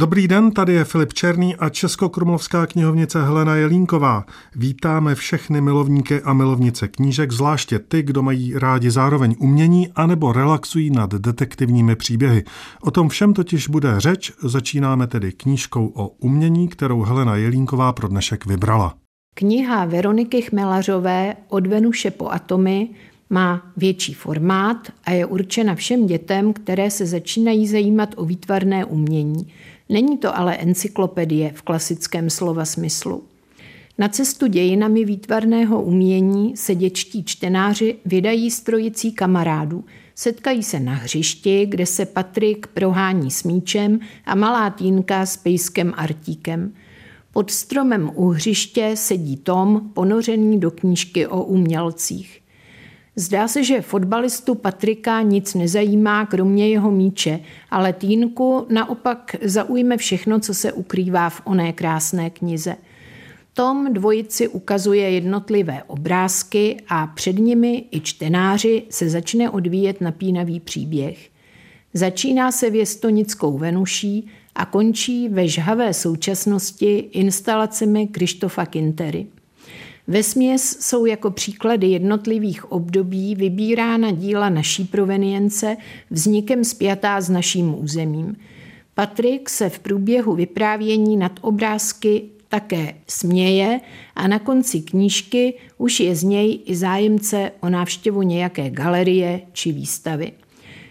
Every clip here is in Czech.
Dobrý den, tady je Filip Černý a Českokrumlovská knihovnice Helena Jelínková. Vítáme všechny milovníky a milovnice knížek, zvláště ty, kdo mají rádi zároveň umění anebo relaxují nad detektivními příběhy. O tom všem totiž bude řeč, začínáme tedy knížkou o umění, kterou Helena Jelínková pro dnešek vybrala. Kniha Veroniky Chmelařové Od Venuše po atomy má větší formát a je určena všem dětem, které se začínají zajímat o výtvarné umění. Není to ale encyklopedie v klasickém slova smyslu. Na cestu dějinami výtvarného umění se děčtí čtenáři vydají strojicí kamarádů. Setkají se na hřišti, kde se Patrik prohání s míčem a malá Týnka s pejskem Artíkem. Pod stromem u hřiště sedí Tom, ponořený do knížky o umělcích. Zdá se, že fotbalistu Patrika nic nezajímá, kromě jeho míče, ale Týnku naopak zaujme všechno, co se ukrývá v oné krásné knize. Tom dvojici ukazuje jednotlivé obrázky a před nimi i čtenáři se začne odvíjet napínavý příběh. Začíná se věstonickou Venuší a končí ve žhavé současnosti instalacemi Krištofa Kintery. Ve směs jsou jako příklady jednotlivých období vybírána díla naší provenience vznikem spjatá s naším územím. Patrik se v průběhu vyprávění nad obrázky také směje a na konci knížky už je z něj i zájemce o návštěvu nějaké galerie či výstavy.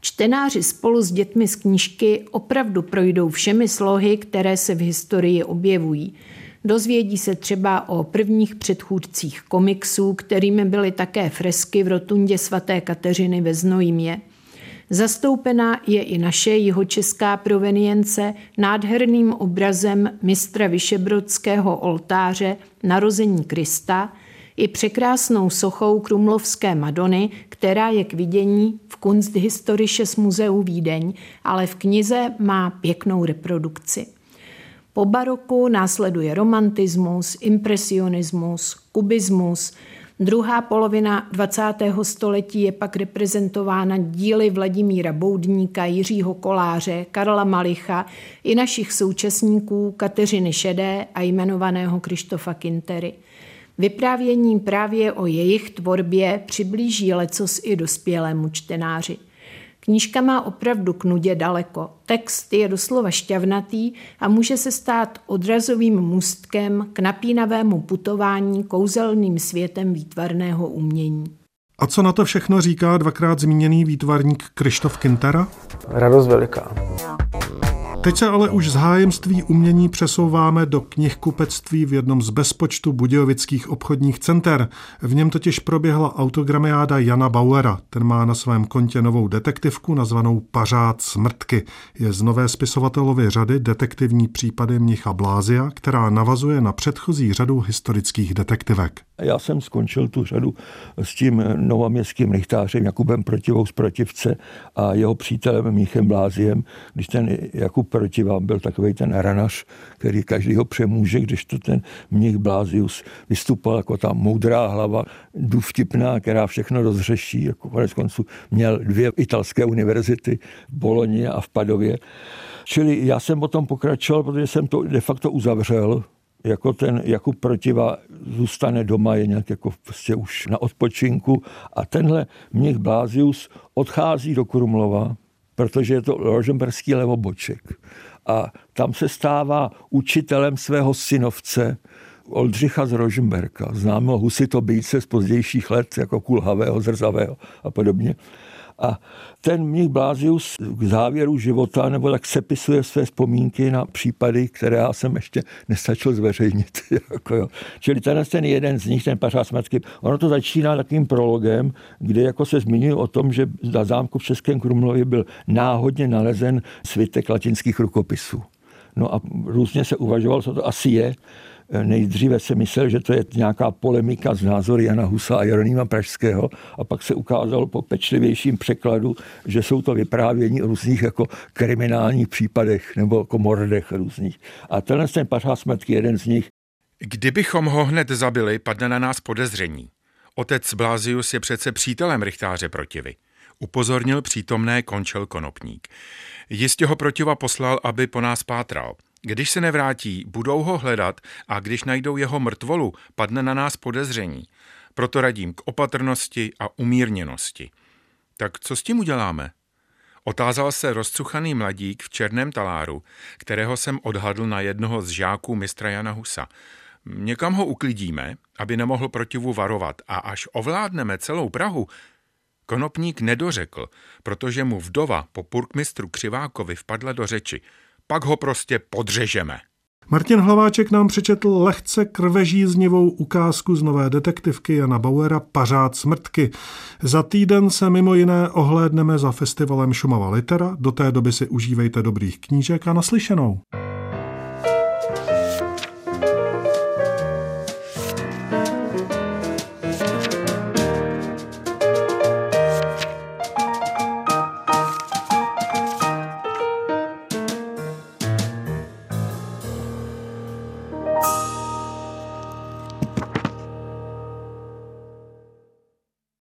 Čtenáři spolu s dětmi z knížky opravdu projdou všemi slohy, které se v historii objevují – Dozvědí se třeba o prvních předchůdcích komiksů, kterými byly také fresky v rotundě svaté Kateřiny ve Znojmě. Zastoupená je i naše jihočeská provenience nádherným obrazem mistra Vyšebrodského oltáře Narození Krista i překrásnou sochou Krumlovské Madony, která je k vidění v Kunsthistorisches muzeu Vídeň, ale v knize má pěknou reprodukci. Po baroku následuje romantismus, impresionismus, kubismus. Druhá polovina 20. století je pak reprezentována díly Vladimíra Boudníka, Jiřího Koláře, Karla Malicha i našich současníků Kateřiny Šedé a jmenovaného Krištofa Kintery. Vyprávěním právě o jejich tvorbě přiblíží lecos i dospělému čtenáři – Knížka má opravdu k nudě daleko. Text je doslova šťavnatý a může se stát odrazovým můstkem k napínavému putování kouzelným světem výtvarného umění. A co na to všechno říká dvakrát zmíněný výtvarník Krištof Kintera? Radost veliká. Teď se ale už z hájemství umění přesouváme do knihkupectví v jednom z bezpočtu budějovických obchodních center. V něm totiž proběhla autogramiáda Jana Bauera. Ten má na svém kontě novou detektivku nazvanou Pařád smrtky. Je z nové spisovatelovy řady detektivní případy Mnicha Blázia, která navazuje na předchozí řadu historických detektivek. Já jsem skončil tu řadu s tím novoměstským rychtářem Jakubem Protivou z Protivce a jeho přítelem Mnichem Bláziem, když ten Jakub proti vám byl takový ten ranař, který každý ho přemůže, když to ten mnich Blázius vystupoval jako ta moudrá hlava, důvtipná, která všechno rozřeší. Jako konec konců měl dvě italské univerzity v Boloni a v Padově. Čili já jsem potom pokračoval, protože jsem to de facto uzavřel, jako ten Jakub Protiva zůstane doma, je nějak jako prostě už na odpočinku a tenhle mnich Blázius odchází do Krumlova, protože je to rožemberský levoboček. A tam se stává učitelem svého synovce, Oldřicha z Rožemberka, známého husitobíjce z pozdějších let, jako kulhavého, zrzavého a podobně. A ten mnich Blázius k závěru života nebo tak sepisuje své vzpomínky na případy, které já jsem ještě nestačil zveřejnit. jako jo. Čili ten, ten jeden z nich, ten pařád smrtky, ono to začíná takovým prologem, kde jako se zmiňuje o tom, že na zámku v Českém Krumlově byl náhodně nalezen svitek latinských rukopisů. No a různě se uvažovalo, co to asi je, nejdříve se myslel, že to je nějaká polemika z názory Jana Husa a Jeronýma Pražského a pak se ukázalo po pečlivějším překladu, že jsou to vyprávění o různých jako kriminálních případech nebo jako mordech různých. A tenhle ten pařád smrtky, jeden z nich. Kdybychom ho hned zabili, padne na nás podezření. Otec Blázius je přece přítelem rychtáře protivy. Upozornil přítomné končel konopník. Jistě ho protiva poslal, aby po nás pátral. Když se nevrátí, budou ho hledat a když najdou jeho mrtvolu, padne na nás podezření. Proto radím k opatrnosti a umírněnosti. Tak co s tím uděláme? Otázal se rozcuchaný mladík v černém taláru, kterého jsem odhadl na jednoho z žáků mistra Jana Husa. Někam ho uklidíme, aby nemohl protivu varovat a až ovládneme celou Prahu, Konopník nedořekl, protože mu vdova po purkmistru Křivákovi vpadla do řeči. Pak ho prostě podřežeme. Martin Hlaváček nám přečetl lehce krvežíznivou ukázku z nové detektivky Jana Bauera Pařád smrtky. Za týden se mimo jiné ohlédneme za festivalem Šumava Litera. Do té doby si užívejte dobrých knížek a naslyšenou.